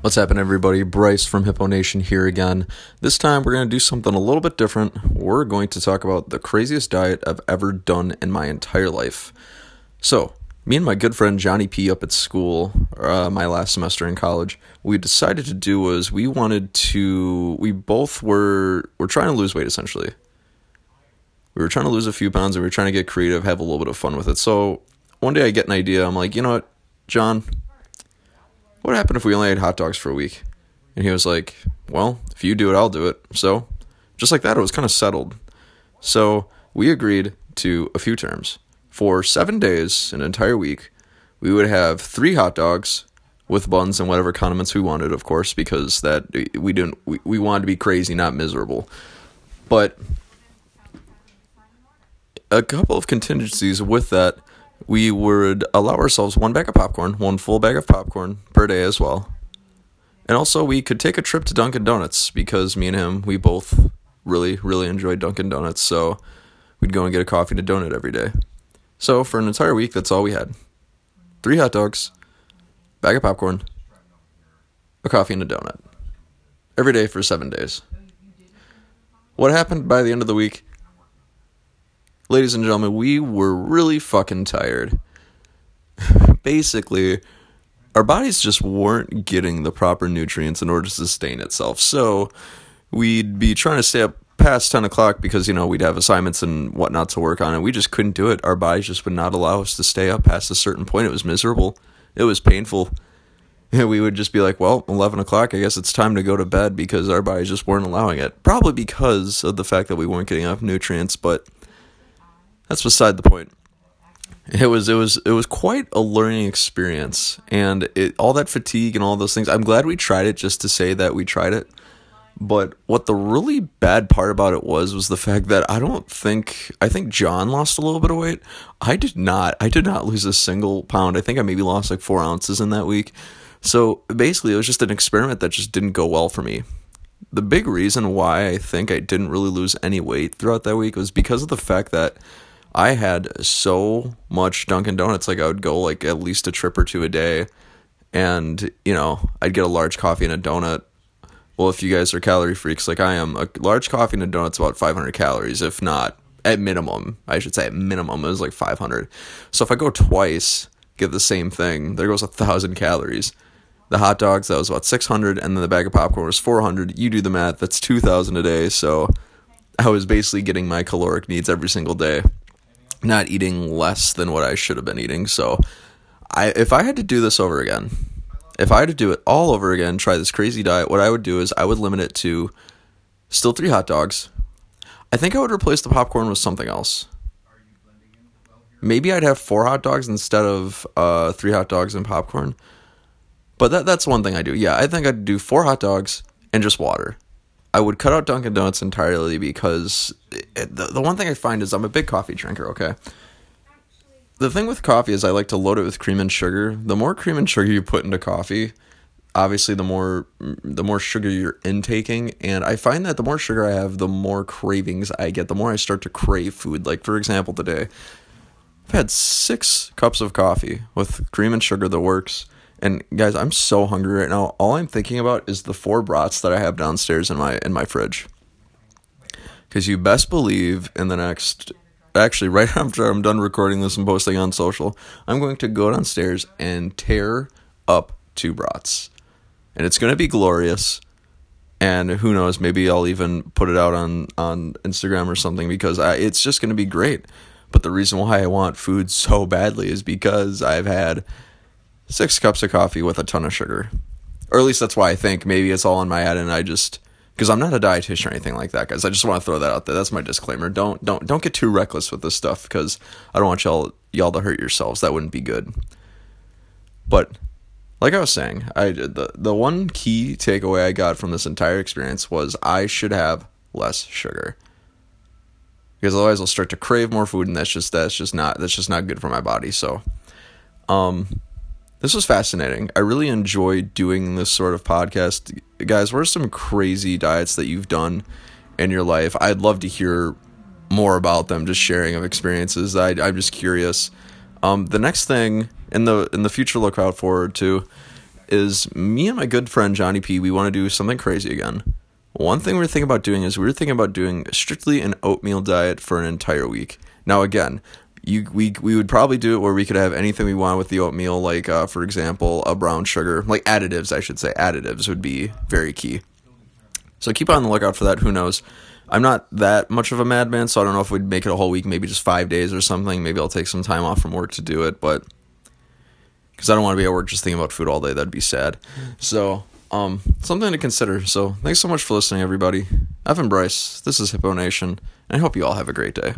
What's happening, everybody? Bryce from Hippo Nation here again. This time, we're going to do something a little bit different. We're going to talk about the craziest diet I've ever done in my entire life. So, me and my good friend Johnny P up at school, uh, my last semester in college, we decided to do was we wanted to. We both were were trying to lose weight essentially. We were trying to lose a few pounds and we were trying to get creative, have a little bit of fun with it. So one day I get an idea. I'm like, you know what, John, what happened if we only ate hot dogs for a week? And he was like, well, if you do it, I'll do it. So just like that, it was kind of settled. So we agreed to a few terms. For seven days, an entire week, we would have three hot dogs with buns and whatever condiments we wanted, of course, because that we didn't we, we wanted to be crazy, not miserable. But a couple of contingencies with that we would allow ourselves one bag of popcorn, one full bag of popcorn per day as well. And also, we could take a trip to Dunkin' Donuts because me and him, we both really, really enjoy Dunkin' Donuts. So we'd go and get a coffee and a donut every day. So for an entire week, that's all we had three hot dogs, bag of popcorn, a coffee, and a donut. Every day for seven days. What happened by the end of the week ladies and gentlemen, we were really fucking tired. Basically, our bodies just weren't getting the proper nutrients in order to sustain itself. So we'd be trying to stay up past 10 o'clock because, you know, we'd have assignments and whatnot to work on, and we just couldn't do it. Our bodies just would not allow us to stay up past a certain point. It was miserable, it was painful. And we would just be like, well, 11 o'clock, I guess it's time to go to bed because our bodies just weren't allowing it. Probably because of the fact that we weren't getting enough nutrients, but that's beside the point. It was it was it was quite a learning experience, and it all that fatigue and all those things. I'm glad we tried it just to say that we tried it. But what the really bad part about it was was the fact that I don't think I think John lost a little bit of weight. I did not. I did not lose a single pound. I think I maybe lost like four ounces in that week. So basically, it was just an experiment that just didn't go well for me. The big reason why I think I didn't really lose any weight throughout that week was because of the fact that I had so much Dunkin' Donuts. Like I would go like at least a trip or two a day, and you know I'd get a large coffee and a donut. Well, if you guys are calorie freaks like I am, a large coffee and a donut's about 500 calories, if not at minimum. I should say at minimum it was like 500. So if I go twice, get the same thing, there goes a thousand calories. The hot dogs that was about 600, and then the bag of popcorn was 400. You do the math, that's 2,000 a day. So I was basically getting my caloric needs every single day not eating less than what I should have been eating. So, I if I had to do this over again, if I had to do it all over again, try this crazy diet, what I would do is I would limit it to still three hot dogs. I think I would replace the popcorn with something else. Maybe I'd have four hot dogs instead of uh, three hot dogs and popcorn. But that that's one thing I do. Yeah, I think I'd do four hot dogs and just water. I would cut out Dunkin' Donuts entirely because the, the one thing I find is I'm a big coffee drinker, okay? The thing with coffee is I like to load it with cream and sugar. The more cream and sugar you put into coffee, obviously the more the more sugar you're intaking and I find that the more sugar I have, the more cravings I get, the more I start to crave food. Like for example, today I've had 6 cups of coffee with cream and sugar that works and guys, I'm so hungry right now. All I'm thinking about is the four brats that I have downstairs in my in my fridge. Cuz you best believe in the next actually right after I'm done recording this and posting on social, I'm going to go downstairs and tear up two brats. And it's going to be glorious. And who knows, maybe I'll even put it out on on Instagram or something because I, it's just going to be great. But the reason why I want food so badly is because I've had six cups of coffee with a ton of sugar. Or at least that's why I think. Maybe it's all in my head and I just because I'm not a dietitian or anything like that, guys. I just want to throw that out there. That's my disclaimer. Don't don't don't get too reckless with this stuff because I don't want y'all y'all to hurt yourselves. That wouldn't be good. But like I was saying, I the the one key takeaway I got from this entire experience was I should have less sugar. Because otherwise I'll start to crave more food and that's just that's just not that's just not good for my body. So um this was fascinating. I really enjoy doing this sort of podcast. Guys, what are some crazy diets that you've done in your life? I'd love to hear more about them, just sharing of experiences. I, am just curious. Um, the next thing in the in the future, look out forward to. is me and my good friend Johnny P. We want to do something crazy again. One thing we're thinking about doing is we're thinking about doing strictly an oatmeal diet for an entire week. Now, again, you we we would probably do it where we could have anything we want with the oatmeal, like uh, for example, a brown sugar, like additives. I should say additives would be very key. So keep on the lookout for that. Who knows? I'm not that much of a madman, so I don't know if we'd make it a whole week, maybe just five days or something. Maybe I'll take some time off from work to do it, but because I don't want to be at work just thinking about food all day. That'd be sad. So, um, something to consider. So, thanks so much for listening, everybody. Evan Bryce, this is Hippo Nation, and I hope you all have a great day.